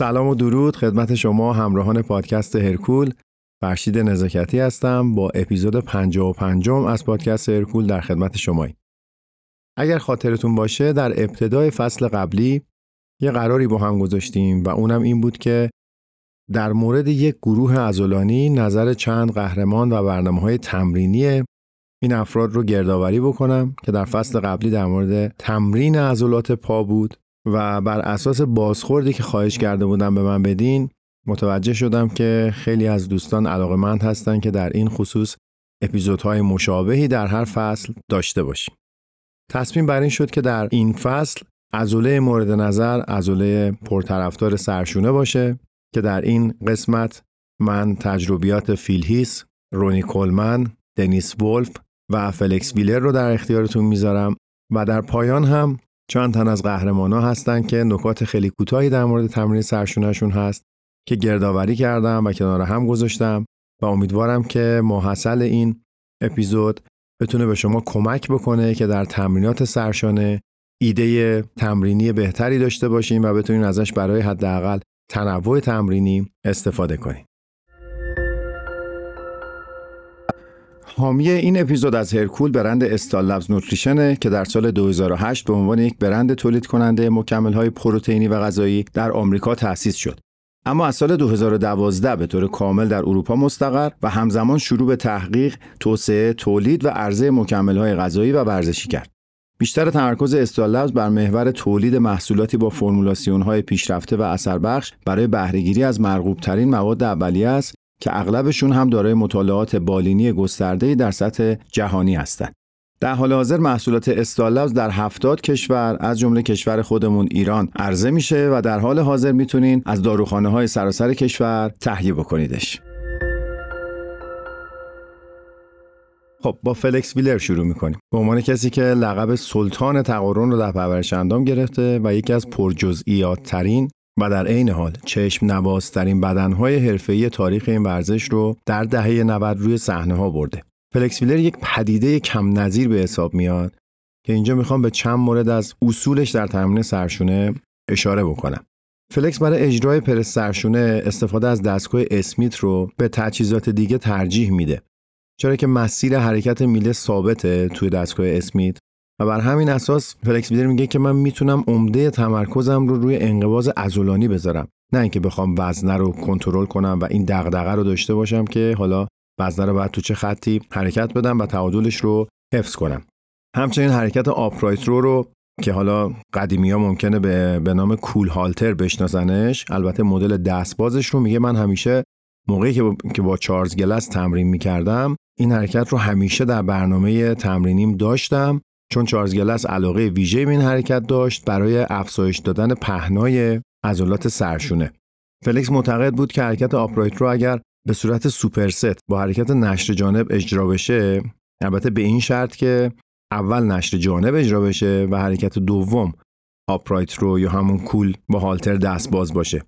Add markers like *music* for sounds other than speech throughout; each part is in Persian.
سلام و درود. خدمت شما همراهان پادکست هرکول. فرشید نزاکتی هستم. با اپیزود 55 از پادکست هرکول در خدمت شمایی اگر خاطرتون باشه در ابتدای فصل قبلی یه قراری با هم گذاشتیم و اونم این بود که در مورد یک گروه ازولانی نظر چند قهرمان و برنامه های تمرینی این افراد رو گردآوری بکنم که در فصل قبلی در مورد تمرین عضلات پا بود. و بر اساس بازخوردی که خواهش کرده بودم به من بدین متوجه شدم که خیلی از دوستان علاقمند هستند که در این خصوص اپیزودهای مشابهی در هر فصل داشته باشیم. تصمیم بر این شد که در این فصل عضله مورد نظر عضله پرطرفدار سرشونه باشه که در این قسمت من تجربیات فیل هیث، رونی کولمن، دنیس ولف و فلکس ویلر رو در اختیارتون می‌ذارم و در پایان هم چند تن از قهرمان ها هستن که نکات خیلی کوتاهی در مورد تمرین سرشونهشون هست که گردآوری کردم و کنار هم گذاشتم و امیدوارم که ماحصل این اپیزود بتونه به شما کمک بکنه که در تمرینات سرشانه ایده تمرینی بهتری داشته باشیم و بتونین ازش برای حداقل تنوع تمرینی استفاده کنیم. حامی این اپیزود از هرکول برند استال لبز نوتریشنه که در سال 2008 به عنوان یک برند تولید کننده مکمل های پروتئینی و غذایی در آمریکا تأسیس شد. اما از سال 2012 به طور کامل در اروپا مستقر و همزمان شروع به تحقیق، توسعه، تولید و عرضه مکمل های غذایی و ورزشی کرد. بیشتر تمرکز استال بر محور تولید محصولاتی با فرمولاسیون های پیشرفته و اثر بخش برای بهرهگیری از مرغوب ترین مواد اولیه است که اغلبشون هم دارای مطالعات بالینی گسترده در سطح جهانی هستند. در حال حاضر محصولات استالابز در 70 کشور از جمله کشور خودمون ایران عرضه میشه و در حال حاضر می‌تونین از داروخانه های سراسر کشور تهیه بکنیدش. خب با فلکس ویلر شروع می‌کنیم به عنوان کسی که لقب سلطان تقارن رو در پرورش اندام گرفته و یکی از پرجزئیات ترین و در عین حال چشم نوازترین بدنهای حرفه‌ای تاریخ این ورزش رو در دهه 90 روی صحنه ها برده. فلکس ویلر یک پدیده کم نظیر به حساب میاد که اینجا می‌خوام به چند مورد از اصولش در تمرین سرشونه اشاره بکنم. فلکس برای اجرای پرس سرشونه استفاده از دستگاه اسمیت رو به تجهیزات دیگه ترجیح میده. چرا که مسیر حرکت میله ثابته توی دستگاه اسمیت و بر همین اساس فلکس ویلر میگه که من می‌تونم عمده تمرکزم رو روی انقباض عضلانی بذارم. نه اینکه بخوام وزنه رو کنترل کنم و این دغدغه رو داشته باشم که حالا وزنه رو باید تو چه خطی حرکت بدم و تعادلش رو حفظ کنم. همچنین حرکت آپرایت رو رو که حالا قدیمی ها ممکنه به, به نام کول هالتر بشناسنش البته مدل دستبازش رو میگه من همیشه موقعی که با, که با چارلز گلس تمرین می‌کردم این حرکت رو همیشه در برنامه تمرینیم داشتم چون چارلز گلس علاقه ویژه به این حرکت داشت برای افزایش دادن پهنای عضلات سرشونه. فلکس معتقد بود که حرکت upright row اگر به صورت superset با حرکت نشر جانب اجرا بشه البته به این شرط که اول نشر جانب اجرا بشه و حرکت دوم upright row یا همون کول با هالتر دست باز باشه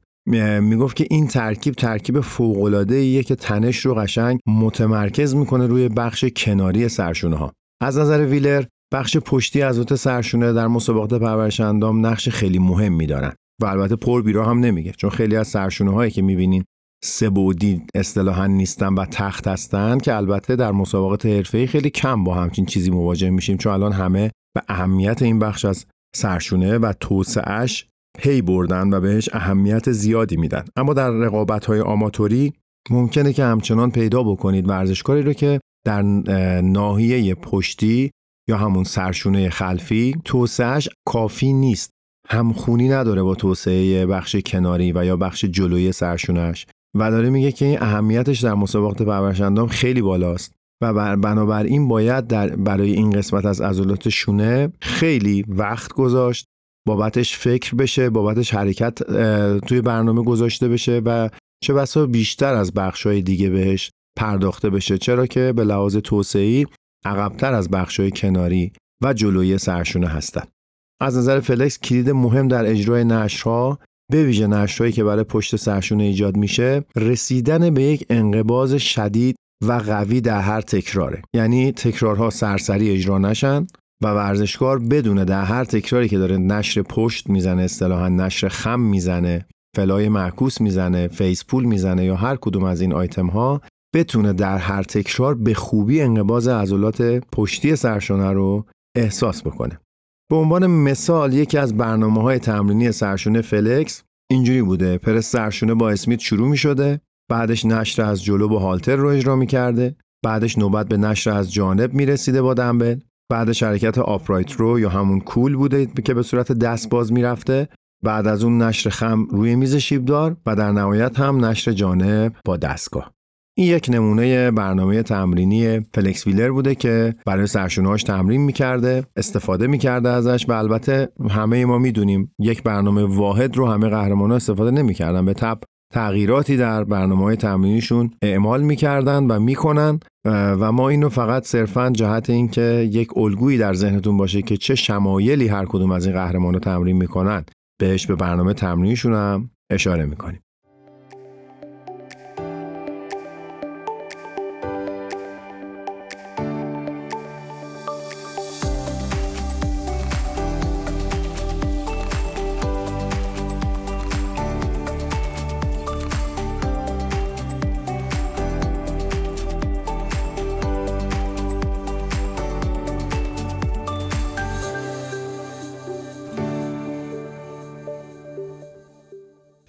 می‌گفت که این ترکیب ترکیب فوق ایه که تنش رو قشنگ متمرکز می‌کنه روی بخش کناری سرشونه ها از نظر ویلر بخش پشتی عضلات سرشونه در مسابقات پرورش اندام نقش خیلی مهم دارن و البته پر بیرا هم نمیگه چون خیلی از سرشونه هایی که می‌بینین سه بودی اصطلاحا نیستن و تخت هستن که البته در مسابقات حرفه‌ای خیلی کم با همچین چیزی مواجه میشیم چون الان همه به اهمیت این بخش از سرشونه و توسعهش پی بردن و بهش اهمیت زیادی میدن. اما در رقابت های آماتوری ممکنه که همچنان پیدا بکنید ورزشکاری رو که در ناحیه پشتی یا همون سرشونه خلفی توسعهش کافی نیست. همخونی نداره با توسعه بخش کناری و یا بخش جلوی سرشونهش و داره میگه که این اهمیتش در مسابقات پرورشندام خیلی بالاست. و بنابراین باید در برای این قسمت از عضلات شونه خیلی وقت گذاشت بابتش فکر بشه بابتش حرکت توی برنامه گذاشته بشه و چه بسا بیشتر از بخشهای دیگه بهش پرداخته بشه. چرا که به لحاظ توسعی عقبتر از بخشهای کناری و جلوی سرشونه هستند. از نظر فلکس کلید مهم در اجرای نشرها به ویژه نشرهایی که برای پشت سرشونه ایجاد میشه رسیدن به یک انقباض شدید و قوی در هر تکراره یعنی تکرارها سرسری اجرا نشن و ورزشکار بدونه در هر تکراری که داره نشر پشت می‌زنه اصطلاحا نشر خم می‌زنه fly معکوس می‌زنه face pull می‌زنه یا هر کدوم از این آیتم ها بتونه در هر تکرار به خوبی انقباض عضلات پشتی سرشونه رو احساس بکنه. به عنوان مثال یکی از برنامه های تمرینی سرشونه فلکس اینجوری بوده. پرس سرشونه با اسمیت شروع می شده بعدش نشر از جلو با هالتر رو اجرا می کرده بعدش نوبت به نشر از جانب می رسیده با دنبل بعدش حرکت آپرایت رو یا همون کول بوده که به صورت دست باز می رفته بعد از اون نشر خم روی میز شیبدار و در نهایت هم نشر جانب با دستگاه. این یک نمونه برنامه تمرینی فلکس ویلر بوده که برای سرشونهاش تمرین می‌کرده استفاده می‌کرده ازش و البته همه ما می‌دونیم یک برنامه واحد رو همه قهرمان استفاده نمی‌کردن. به تب تغییراتی در برنامه های تمرینیشون اعمال می‌کردن و می‌کنن. و ما اینو فقط صرفا جهت اینکه یک الگویی در ذهنتون باشه که چه شمایلی هر کدوم از این قهرمان رو تمرین می‌کنن بهش به برنامه تمرینیشون هم اشاره می‌کنیم.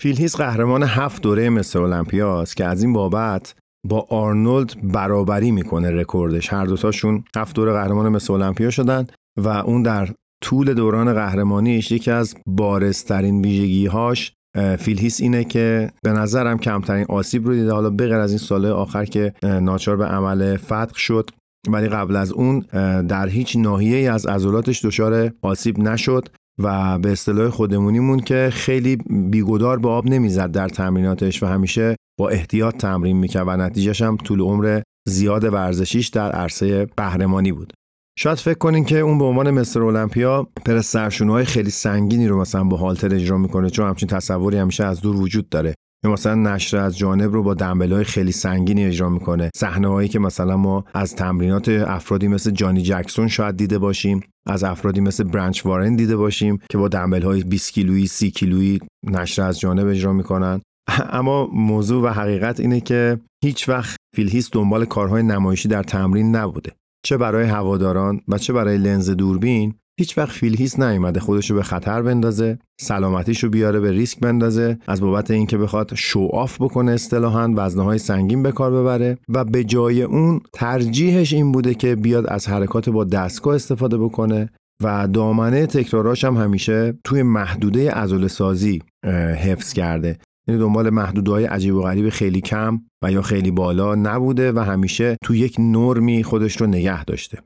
فیل هیث قهرمان هفت دوره مستر المپیاست که از این بابت با آرنولد برابری می‌کنه رکوردش. هر دوتاشون هفت دوره قهرمان مستر المپیا شدن و اون در طول دوران قهرمانیش یکی از بارزترین ویژگیهاش فیل هیث اینه که به نظرم کمترین آسیب رو دیده. حالا بغیر از این ساله آخر که ناچار به عمل فتق شد ولی قبل از اون در هیچ ناحیه از عضلاتش دچار آسیب نشد. و به اصطلاح خودمونیمون که خیلی بیگدار به آب نمی‌زد در تمریناتش و همیشه با احتیاط تمرین می‌کرد و نتیجهش هم طول عمر زیاد ورزشیش در عرصه قهرمانی بود. شاید فکر کنین که اون به عنوان مستر المپیا پرس های خیلی سنگینی رو مثلا با هالتر اجرا می‌کنه چون همچین تصوری همیشه از دور وجود داره. یا مثلا نشر از جانب رو با های خیلی سنگینی اجرا می‌کنه. صحنه هایی که مثلا ما از تمرینات افرادی مثل جانی جکسون شاید دیده باشیم از افرادی مثل برانچ وارن دیده باشیم که با دمبل های 20 کیلویی 30 کیلویی نشر از جانب اجرا می‌کنن. *laughs* اما موضوع و حقیقت اینه که هیچ وقت فیل هیث دنبال کارهای نمایشی در تمرین نبوده. چه برای هواداران و چه برای لنز دوربین هیچ وقت فیل هیث نیومده خودشو به خطر بندازه سلامتیشو بیاره به ریسک بندازه از بابت اینکه بخواد show off بکنه اصطلاحا وزنه سنگین به کار ببره و به جای اون ترجیحش این بوده که بیاد از حرکات با دستگاه استفاده بکنه و دامنه تکراراش هم همیشه توی محدوده عضله سازی حفظ کرده. یعنی دنبال محدودهای عجیب و غریب خیلی کم و یا خیلی بالا نبوده و همیشه تو یک نرمی خودش رو نگه داشته.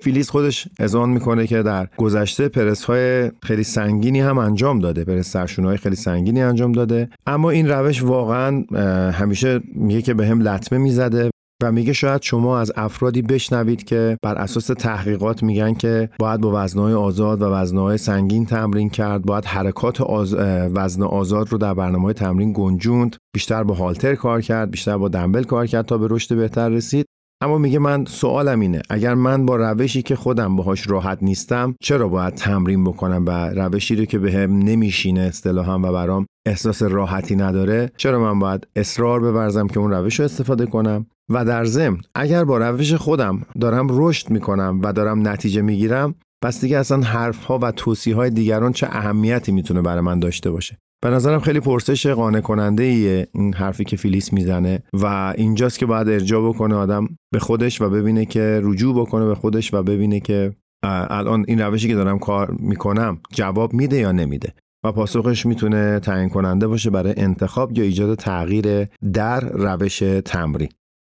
فیلیس خودش اذعان می‌کنه که در گذشته پرس های خیلی سنگینی هم انجام داده پرس سرشون های خیلی سنگینی انجام داده. اما این روش واقعا همیشه میگه که به هم لطمه می‌زده و میگه شاید شما از افرادی بشنوید که بر اساس تحقیقات میگن که باید با وزنهای آزاد و وزنهای سنگین تمرین کرد باید حرکات آز... وزن آزاد رو در برنامه تمرین گنجوند بیشتر با هالتر کار کرد بیشتر با دنبل کار کرد تا به رشد بهتر رسید. اما میگه من سوالم اینه اگر من با روشی که خودم باهاش راحت نیستم چرا باید تمرین بکنم و روشی رو که بهم به نمیشینه اصطلاحا و برام احساس راحتی نداره چرا من باید اصرار بورزم که اون روش رو استفاده کنم؟ و در ضمن اگر با روش خودم دارم رشد می‌کنم و دارم نتیجه می‌گیرم پس دیگه اصلا حرف ها و توصیه های دیگران چه اهمیتی می‌تونه برای من داشته باشه؟ به نظرم خیلی پرسش قانع کننده ایه این حرفی که فیلیس می‌زنه و اینجاست که باید ارجاع بکنه آدم به خودش و ببینه که رجوع بکنه به خودش و ببینه که الان این روشی که دارم کار می‌کنم جواب میده یا نمیده و پاسخش می‌تونه تعیین کننده باشه برای انتخاب یا ایجاد تغییر در روش تمرین.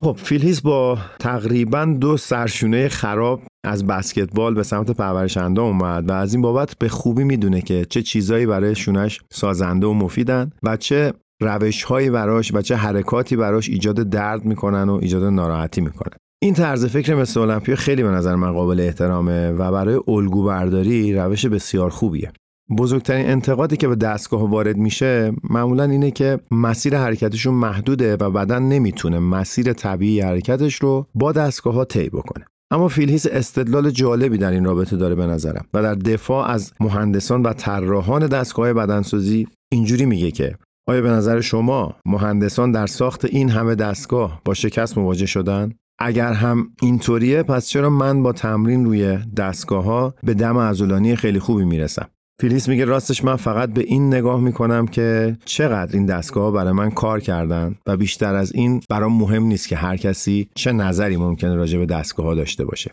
خب فیلیس با تقریبا دو سرشونه خراب از بسکتبال به سمت پرورش اندام اومد و از این بابت به خوبی می‌دونه که چه چیزایی برای شونش سازنده و مفیدن و چه روش هایی براش و چه حرکاتی براش ایجاد درد می‌کنن و ایجاد ناراحتی می‌کنن. این طرز فکر مثل المپیا خیلی به نظر من قابل احترامه و برای الگو برداری روش بسیار خوبیه. بزرگترین انتقادی که به دستگاه وارد میشه معمولا اینه که مسیر حرکتشون محدوده و بدن نمی‌تونه مسیر طبیعی حرکتش رو با دستگاه ها طی بکنه اما فیلهیس استدلال جالبی در این رابطه داره به نظرم و در دفاع از مهندسان و طراحان دستگاه بدنسازی اینجوری میگه که آیا به نظر شما مهندسان در ساخت این همه دستگاه با شکست مواجه شدن؟ اگر هم اینطوریه پس چرا من با تمرین روی دستگاه ها به دم عضلانی خیلی خوبی می‌رسم؟ فیلیس میگه راستش من فقط به این نگاه می‌کنم که چقدر این دستگاه برای من کار کردن و بیشتر از این برام مهم نیست که هر کسی چه نظری ممکنه راجع به دستگاه ها داشته باشه.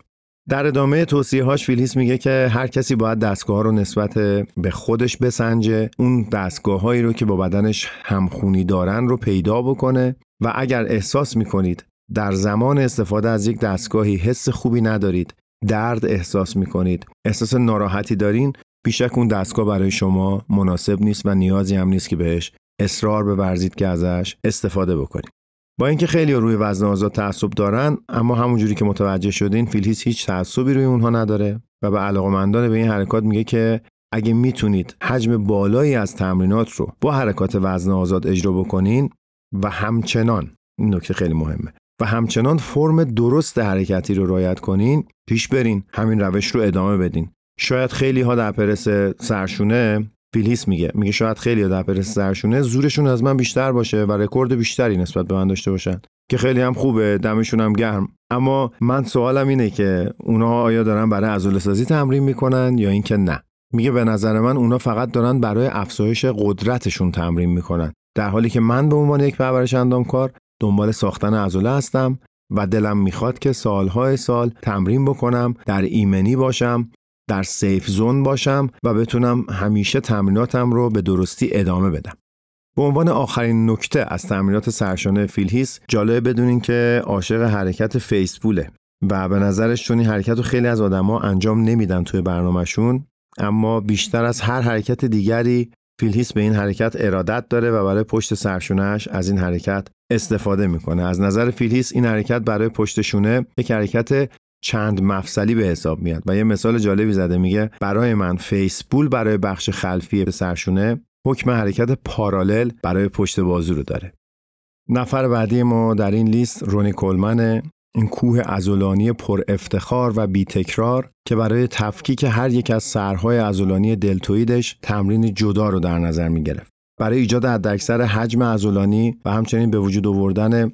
در ادامه توصیه هاش فیلیس میگه که هر کسی باید دستگاه ها رو نسبت به خودش بسنجه اون دستگاه هایی رو که با بدنش همخونی دارن رو پیدا بکنه و اگر احساس می‌کنید در زمان استفاده از یک دستگاهی حس خوبی ندارید درد احساس می‌کنید احساس ناراحتی دارین بیشک اون دستگاه برای شما مناسب نیست و نیازی هم نیست که بهش اصرار بورزید که ازش استفاده بکنید. با اینکه خیلی روی وزن آزاد تعصب دارن اما همونجوری که متوجه شدین فیلیس هیچ تعصبی روی اونها نداره و به علاقمندان به این حرکات میگه که اگه می‌تونید حجم بالایی از تمرینات رو با حرکات وزن آزاد اجرا بکنین و همچنان این نکته خیلی مهمه و همچنان فرم درست حرکتی رو رعایت کنین پیش برین همین روش رو ادامه بدین. شاید خیلی ها در پرس سرشونه فیلیس میگه. میگه شاید خیلی ها در پرس سرشونه زورشون از من بیشتر باشه و رکورد بیشتری نسبت به من داشته باشن که خیلی هم خوبه دمشون هم گرم. اما من سوالم اینه که اونا آیا دارن برای عضله سازی تمرین می‌کنن یا اینکه نه؟ میگه به نظر من اونا فقط دارن برای افزایش قدرتشون تمرین می‌کنن. در حالی که من به عنوان یک پرورش اندامکار دنبال ساختن عضله هستم و دلم می‌خواد که سالهای سال تمرین بکنم در ایمنی باشم در سیف زون باشم و بتونم همیشه تمریناتم رو به درستی ادامه بدم. به عنوان آخرین نکته از تمرینات سرشانه فیلهیس جالب بدونین که عاشق حرکت فیسبوله و به نظرش چون این حرکت رو خیلی از آدما انجام نمیدن توی برنامهشون اما بیشتر از هر حرکت دیگری فیل هیث به این حرکت ارادت داره و برای پشت سرشونهش از این حرکت استفاده می‌کنه از نظر فیل هیث این حرکت برای پشت شونه یک حرکت چند مفصلی به حساب میاد و یه مثال جالبی زده میگه برای من face pull برای بخش خلفی سرشونه حکم حرکت پارالل برای پشت بازو رو داره نفر بعدی ما در این لیست رونی کلمنه این کوه ازولانی پر افتخار و بی تکرار که برای تفکیک هر یک از سرهای ازولانی دلتویدش تمرین جدا رو در نظر می گرفت. برای ایجاد حداکثر حجم ازولانی و همچنین به وجود آوردن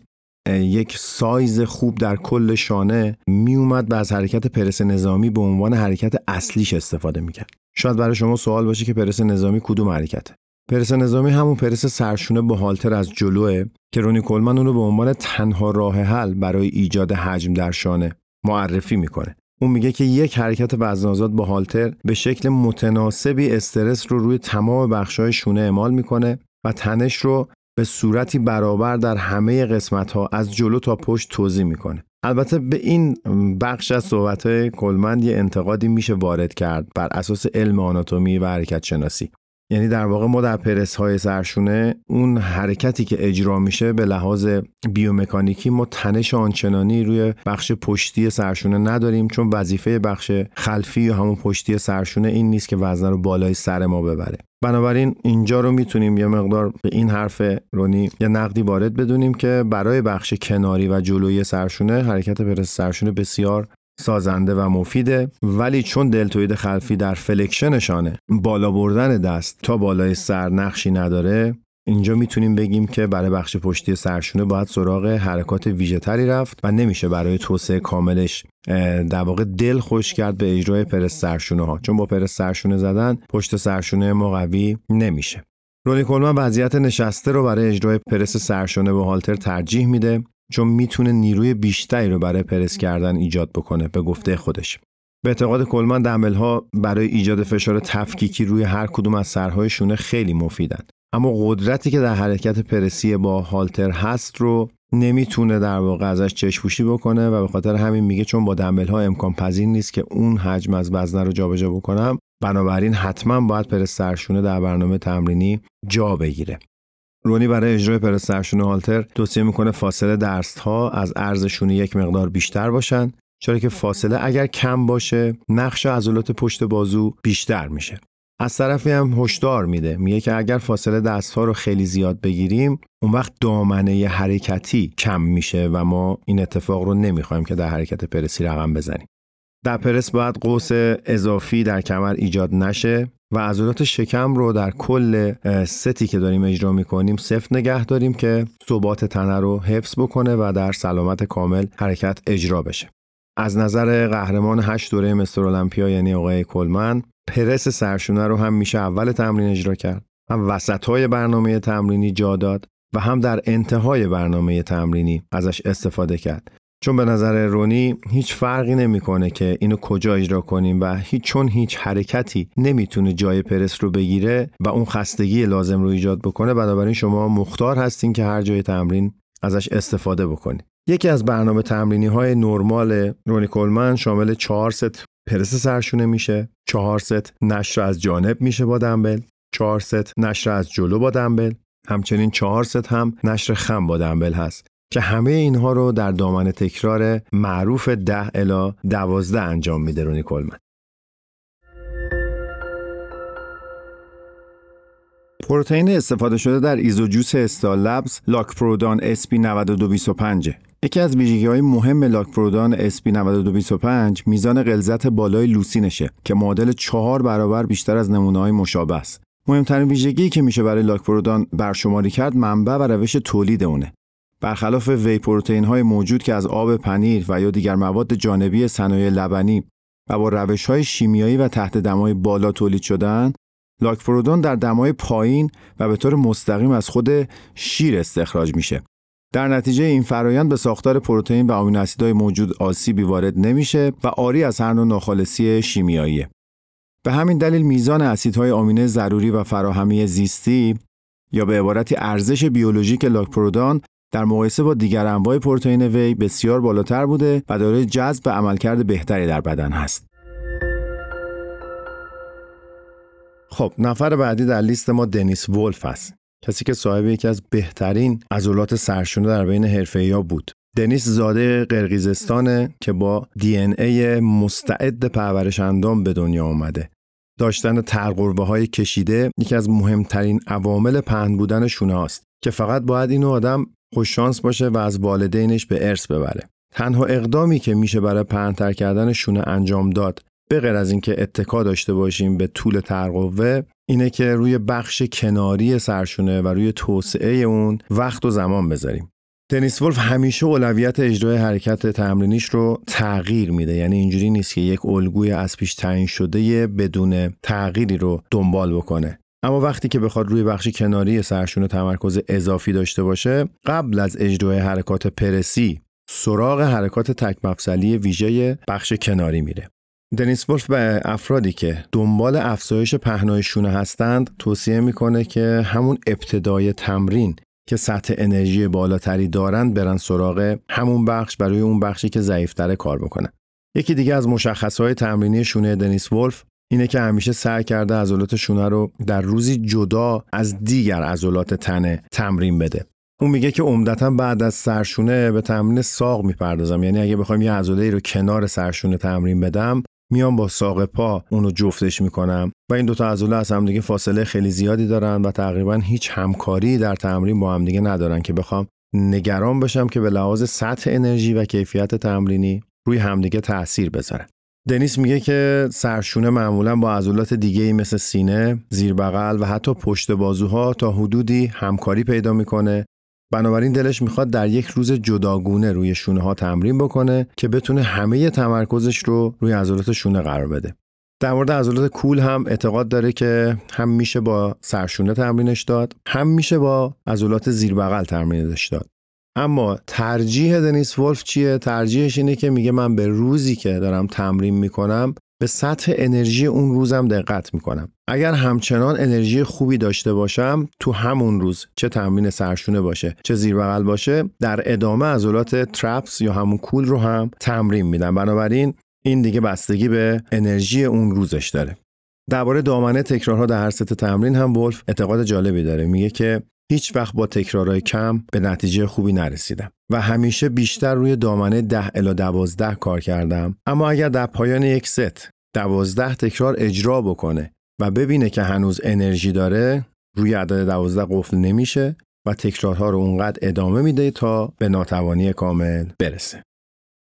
یک سایز خوب در کل شانه می اومد و از حرکت پرس نظامی به عنوان حرکت اصلیش استفاده می‌کرد. شاید برای شما سوال باشه که پرس نظامی کدوم حرکته؟ پرس نظامی همون پرس سرشونه با هالتر از جلوه که رونی کلمن اون رو به عنوان تنها راه حل برای ایجاد حجم در شانه معرفی می‌کنه. اون میگه که یک حرکت وزن آزاد با هالتر به شکل متناسبی استرس رو روی تمام بخشای شونه اعمال می‌کنه و تنش رو به صورتی برابر در همه قسمت ها از جلو تا پشت توضیح می‌کنه. البته به این بخش از صحبت کلمند یه انتقادی میشه وارد کرد بر اساس علم آناتومی و حرکت شناسی. یعنی در واقع ما در پرس های سرشونه اون حرکتی که اجرا میشه به لحاظ بیومکانیکی ما تنش آنچنانی روی بخش پشتی سرشونه نداریم چون وظیفه بخش خلفی یا همون پشتی سرشونه این نیست که وزن رو بالای سر ما ببره. بنابراین اینجا رو می‌تونیم یه مقدار به این حرف رونی یه نقدی وارد بدونیم که برای بخش کناری و جلوی سرشونه حرکت پرس سرشونه بسیار سازنده و مفیده ولی چون دلتوید خلفی در فلکشنشانه بالا بردن دست تا بالای سر نقشی نداره اینجا می‌تونیم بگیم که برای بخش پشتی سرشونه باید سراغ حرکات ویژهتری رفت و نمیشه برای توسعه کاملش در واقع دل خوش کرد به اجرای پرس سرشونه ها چون با پرس سرشونه زدن پشت سرشونه ما نمیشه. رونی کلمن وضعیت نشسته رو برای اجرای پرس سرشونه به هالتر ترجیح میده. چون می‌تونه نیروی بیشتری رو برای پرس کردن ایجاد بکنه به گفته خودش. به اعتقاد کلمن دمبل ها برای ایجاد فشار تفکیکی روی هر کدوم از سرهای شونه خیلی مفیدن. اما قدرتی که در حرکت پرسی با هالتر هست رو نمی‌تونه در واقع ازش چشپوشی بکنه و به خاطر همین میگه چون با دمبل ها امکان پذیر نیست که اون حجم از وزنه رو جابجا بکنم بنابراین حتما باید پرس سرشونه در برنامه تمرینی جا بگیره. رونی برای اجرای پرس سرشونه هالتر توصیه می‌کنه فاصله درست ها از عرض شونه یک مقدار بیشتر باشن چرا که فاصله اگر کم باشه نقش عضلات پشت بازو بیشتر میشه. از طرفی هم هشدار میده میگه که اگر فاصله دست ها رو خیلی زیاد بگیریم اون وقت دامنه حرکتی کم میشه و ما این اتفاق رو نمی‌خوایم که در حرکت پرسی رقم بزنیم. در پرس باید قوس اضافی در کمر ایجاد نشه. و عضلات شکم رو در کل ستی که داریم اجرا می‌کنیم سفت نگه داریم که ثبات تنه رو حفظ بکنه و در سلامت کامل حرکت اجرا بشه. از نظر قهرمان هشت دوره مستر المپیا یعنی آقای کلمن پرس سرشونه رو هم میشه اول تمرین اجرا کرد هم وسط های برنامه تمرینی جا داد و هم در انتهای برنامه تمرینی ازش استفاده کرد. چون به نظر رونی هیچ فرقی نمی‌کنه که اینو کجا اجرا کنیم و هیچ چون هیچ حرکتی نمی‌تونه جای پرس رو بگیره و اون خستگی لازم رو ایجاد بکنه بنابراین شما مختار هستین که هر جای تمرین ازش استفاده بکنید. یکی از برنامه تمرینی های نرمال رونی کلمن شامل چهار ست پرس سرشونه میشه چهار ست نشر از جانب میشه با دمبل چهار ست نشر از جلو با دمبل همچنین چهار ست هم نشر خم با دمبل هست. که همه اینها رو در دامنه تکرار معروف ده الا دوازده انجام میده رونی کلمن پروتئین استفاده شده در ایزوجوس استالبز Lacprodan SP 9225 یکی از ویژگی های مهم لاکپرودان SP 9225 میزان غلظت بالای لوسینشه که معادل چهار برابر بیشتر از نمونه های مشابه است. مهمترین ویژگی که میشه برای لاکپرودان برشماری کرد منبع و روش تولید اونه. برخلاف وی پروتئین های موجود که از آب پنیر و یا دیگر مواد جانبی صنایع لبنی و با روش های شیمیایی و تحت دمای بالا تولید شدن لاکپرودون در دمای پایین و به طور مستقیم از خود شیر استخراج میشه. در نتیجه این فرایند به ساختار پروتئین و آمینو اسیدهای موجود آسیبی وارد نمیشه و آری از هر نوع ناخالصی شیمیاییه. به همین دلیل میزان اسیدهای آمینه ضروری و فراهمی زیستی یا به عبارتی ارزش بیولوژیک لاکپرودان در مقایسه با دیگر انواع پروتئین وی بسیار بالاتر بوده و دارای جذب عملکرد بهتری در بدن هست. خب نفر بعدی در لیست ما دنیس ولف است کسی که صاحب یکی از بهترین عضلات سرشونه در بین حرفه‌ای‌ها بود. دنیس زاده قرقیزستانه که با دی ای مستعد پرورش اندام به دنیا آمده داشتن ترقربه های کشیده یکی از مهمترین عوامل پهن بودن شونه است که فقط باید اینو آدم خوششانس باشه و از والدینش به ارث ببره. تنها اقدامی که میشه برای پهنتر کردن شونه انجام داد به غیر از اینکه اتکا داشته باشیم به طول ترقوه اینه که روی بخش کناری سرشونه و روی توسعه اون وقت و زمان بذاریم. دنیس ولف همیشه اولویت اجرای حرکت تمرینیش رو تغییر میده. یعنی اینجوری نیست که یک الگوی از پیش تعیین شده بدون تغییری رو دنبال بکنه. اما وقتی که بخواد روی بخش کناری سرشونه تمرکز اضافی داشته باشه قبل از اجرای حرکات پرسی سراغ حرکات تک مفصلی ویژه بخش کناری میره دنیس ولف به افرادی که دنبال افزایش پهنای شونه هستند توصیه می‌کنه که همون ابتدای تمرین که سطح انرژی بالاتری دارند برن سراغ همون بخش برای اون بخشی که ضعیفتره کار بکنن. یکی دیگه از مشخصهای تمرینی شونه دنیس ولف اینه که همیشه سعی کرده عضلات شونه رو در روزی جدا از دیگر عضلات تنه تمرین بده. اون میگه که عمدتا بعد از سرشونه به تمرین ساق می‌پردازم. یعنی اگه بخوایم یه عضله رو کنار سرشونه تمرین بدم میام با ساق پا اونو جفتش می‌کنم. و این دوتا عضله از هم دیگه فاصله خیلی زیادی دارن و تقریبا هیچ همکاری در تمرین با هم دیگه ندارن که بخوام نگران باشم که به لحاظ سطح انرژی و کیفیت تمرینی روی همدیگه تاثیر بذاره. دنیس میگه که سرشونه معمولا با عضلات دیگه مثل سینه، زیر بغل و حتی پشت بازوها تا حدودی همکاری پیدا می‌کنه بنابراین دلش می‌خواد در یک روز جداگونه روی شونه ها تمرین بکنه که بتونه همه تمرکزش رو روی عضلات شونه قرار بده. در مورد عضلات کول هم اعتقاد داره که هم میشه با سرشونه تمرینش داد هم میشه با عضلات زیر بغل تمرینش داد اما ترجیح دنیس ولف چیه؟ ترجیحش اینه که میگه من به روزی که دارم تمرین می‌کنم به سطح انرژی اون روزم دقت می‌کنم. اگر همچنان انرژی خوبی داشته باشم تو همون روز چه تمرین سرشونه باشه چه زیر بغل باشه در ادامه عضلات ترپس یا همون کول رو هم تمرین میدم. بنابراین این دیگه بستگی به انرژی اون روزش داره. درباره دامنه تکرارها در هر ست تمرین هم ولف اعتقاد جالبی داره. میگه که هیچ وقت با تکرارهای کم به نتیجه خوبی نرسیدم و همیشه بیشتر روی دامنه ده الا دوازده کار کردم. اما اگر در پایان یک ست دوازده تکرار اجرا بکنه و ببینه که هنوز انرژی داره روی عدد دوازده قفل نمیشه و تکرارها رو اونقدر ادامه میده تا به ناتوانی کامل برسه.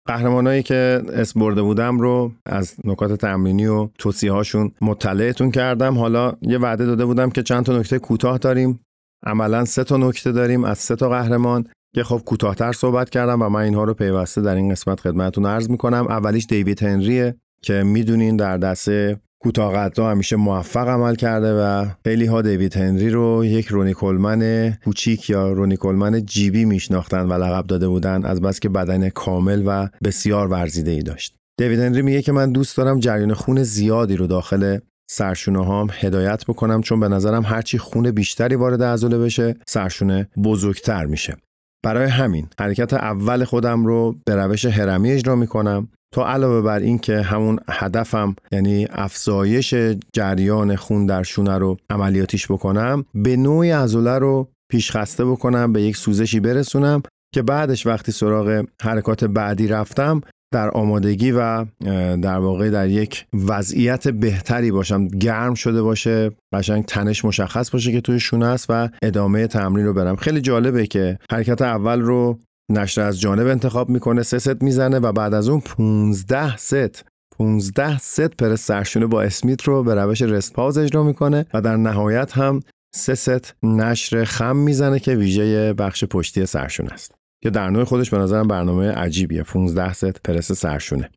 قهرمانایی که اسم برده بودم رو از نکات تمرینی و توصیه هاشون مطلعتون کردم. حالا یه وعده داده بودم که چند تا نکته کوتاه داریم. عملا سه تا نکته داریم از سه تا قهرمان که خب کوتاهتر صحبت کردم و من اینها رو پیوسته در این قسمت خدمتتون عرض می‌کنم. اولیش دیوید هنریه که می‌دونین در دسته کوتاه همیشه موفق عمل کرده و خیلی ها دیوید هنری رو یک رونی کلمن کوچیک یا رونی کلمن جیبی میشناختن و لقب داده بودن از بس که بدن کامل و بسیار ورزیده ای داشت. دیوید هنری میگه که من دوست دارم جریان خون زیادی رو داخل سرشونه هام هدایت بکنم چون به نظرم هرچی خون بیشتری وارد عضله بشه سرشونه بزرگتر میشه. برای همین حرکت اول خودم رو به روش هرمی اجرا می‌کنم تا علاوه بر این که همون هدفم یعنی افزایش جریان خون در شونه رو عملیاتیش بکنم به نوعی عضله رو پیشخسته بکنم به یک سوزشی برسونم که بعدش وقتی سراغ حرکات بعدی رفتم در آمادگی و در واقع در یک وضعیت بهتری باشم. گرم شده باشه قشنگ تنش مشخص باشه که توی شونه است و ادامه تمرین رو برم. خیلی جالبه که حرکت اول رو نشر از جانب انتخاب می‌کنه سه ست می‌زنه و بعد از اون 15 ست 15 ست پرس سرشونه با اسمیت رو به روش rest pause اجرا می‌کنه و در نهایت هم سه ست نشر خم می‌زنه که ویژه بخش پشتی سرشونه است. که در نوع خودش به نظرم برنامه عجیبیه. 15 ست پرس سرشونه.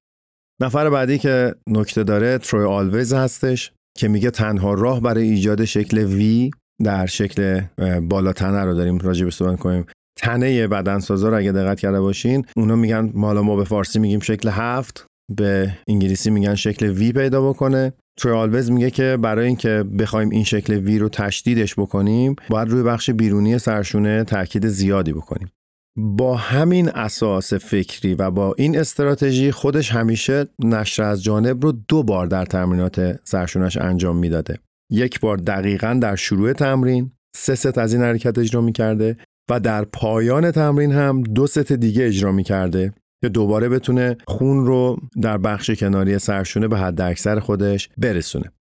نفر بعدی که نکته داره تروی آلویز هستش که میگه تنها راه برای ایجاد شکل وی در شکل بالا تنه رو داریم راجع به صحبت کنیم تنه بدنسازا رو اگه دقت کرده باشین اونا میگن مالا ما به فارسی میگیم شکل هفت به انگلیسی میگن شکل وی پیدا بکنه. تریالوز میگه که برای اینکه بخوایم این شکل وی رو تشدیدش بکنیم باید روی بخش بیرونی سرشونه تاکید زیادی بکنیم. با همین اساس فکری و با این استراتژی خودش همیشه نشر از جانب رو دو بار در تمرینات سرشونش انجام می‌داده یک بار دقیقا در شروع تمرین سه ست از این حرکت اجرا می‌کرده و در پایان تمرین هم دو ست دیگه اجرا می‌کرده که دوباره بتونه خون رو در بخش کناری سرشونه به حد اکثر خودش برسونه.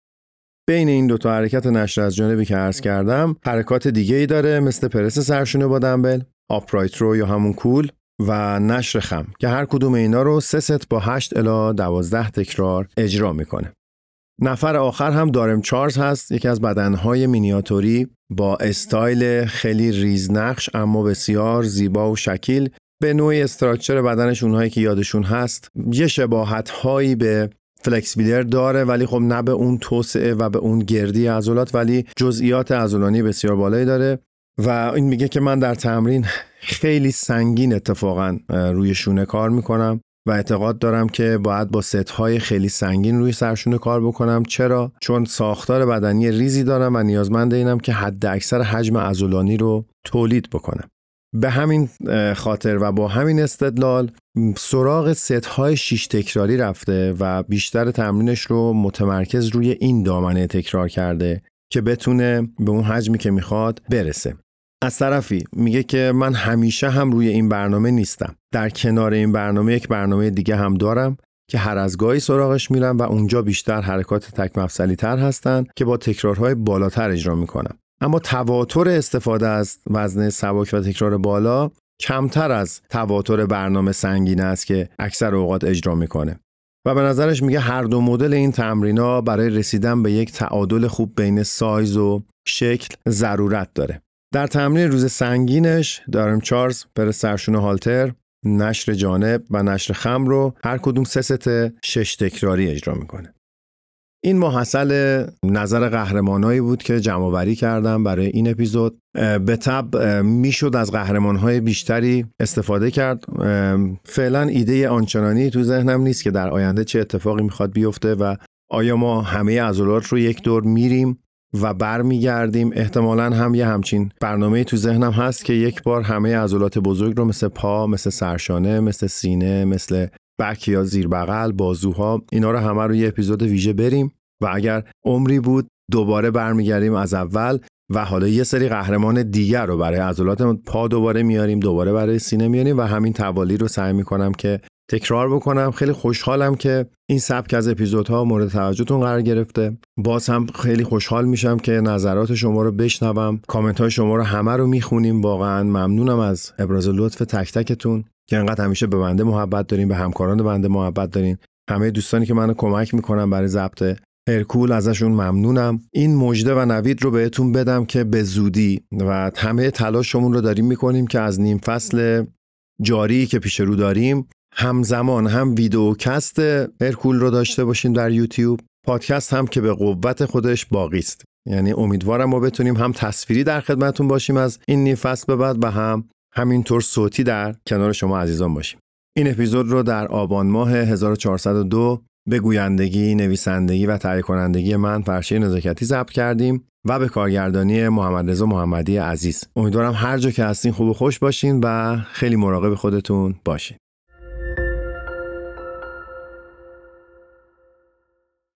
بین این دوتا حرکت نشر از جانبی که عرض کردم حرکات دیگه ای داره مثل پرس سرشونه با دنبل، upright row یا همون کول و نشر خم که هر کدوم اینا رو سه ست با 8 الا 12 تکرار اجرا می‌کنه. نفر آخر هم دارم چارلز هست یکی از بدنهای مینیاتوری با استایل خیلی ریزنقش اما بسیار زیبا و شکیل. به نوعی structure بدنش اونهایی که یادشون هست. یه شباهت هایی به فلکس داره ولی خب نه به اون توسعه و به اون گردی عضلات ولی جزئیات عضلانی بسیار بالایی داره. و این میگه که من در تمرین خیلی سنگین اتفاقا روی شونه کار می‌کنم و اعتقاد دارم که باید با ستهای خیلی سنگین روی سرشونه کار بکنم. چرا؟ چون ساختار بدنی ریزی دارم و نیازمند اینم که حد اکثر حجم عضلانی رو تولید بکنم. به همین خاطر و با همین استدلال سراغ ستهای شیش تکراری رفته و بیشتر تمرینش رو متمرکز روی این دامنه تکرار کرده که بتونه به اون حجمی که می‌خواد برسه. از طرفی میگه که من همیشه هم روی این برنامه نیستم. در کنار این برنامه یک برنامه دیگه هم دارم که هر از گاهی سراغش میرم و اونجا بیشتر حرکات تک مفصلی تر هستن که با تکرارهای بالاتر اجرا می‌کنم. اما تواتر استفاده از وزن سبک و تکرار بالا کمتر از تواتر برنامه سنگین است که اکثر اوقات اجرا می‌کنه. و به نظرش میگه هر دو مدل این تمرینا برای رسیدن به یک تعادل خوب بین سایز و شکل ضرورت داره. در تمرین روز سنگینش دارم چارلز بر سرشون هالتر نشر جانب و نشر خم رو هر کدوم سه ست شش تکراری اجرا می‌کنه. این محصل نظر قهرمانایی بود که جمع کردم برای این اپیزود. به تب می‌شد از قهرمانهای بیشتری استفاده کرد. فعلا ایده آنچنانی تو ذهنم نیست که در آینده چه اتفاقی می‌خواد بیفته و آیا ما همه عضلات رو یک دور میریم؟ و برمیگردیم. احتمالا هم یه همچین برنامه تو ذهنم هست که یک بار همه عضلات بزرگ رو مثل پا مثل سرشانه مثل سینه مثل بک یا زیر بغل بازوها اینا رو همه رو یه اپیزود ویژه بریم. و اگر عمری بود دوباره برمیگردیم از اول و حالا یه سری قهرمان دیگر رو برای عضلات پا دوباره میاریم دوباره برای سینه میاریم و همین توالی رو سعی می‌کنم که تکرار بکنم. خیلی خوشحالم که این سبک از اپیزودها مورد توجهتون قرار گرفته. باز هم خیلی خوشحال میشم که نظرات شما رو بشنوم. کامنت های شما رو همه رو می‌خونیم. واقعا ممنونم از ابراز لطف تک تکتون. که انقدر همیشه به بنده محبت دارین به همکاران بنده محبت دارین. همه دوستانی که منو کمک می‌کنن برای ضبط هرکول ازشون ممنونم. این مژده و نوید رو بهتون بدم که به زودی و همه تلاشمون رو داریم می‌کنیم که از نیم فصل جاری که پیش رو داریم همزمان هم ویدیوکست هرکول رو داشته باشیم در یوتیوب پادکست هم که به قوت خودش باقی است یعنی امیدوارم ما بتونیم هم تصویری در خدمتون باشیم از این نیم به بعد و هم همینطور صوتی در کنار شما عزیزان باشیم این اپیزود رو در آبان ماه 1402 به گویندگی، نویسندگی و تهیه کنندگی من فرشه نزاکتی ضبط کردیم و به کارگردانی محمد رضا محمدی عزیز. امیدوارم هر جا که هستین خوب و خوش باشین و خیلی مراقب خودتون باشین.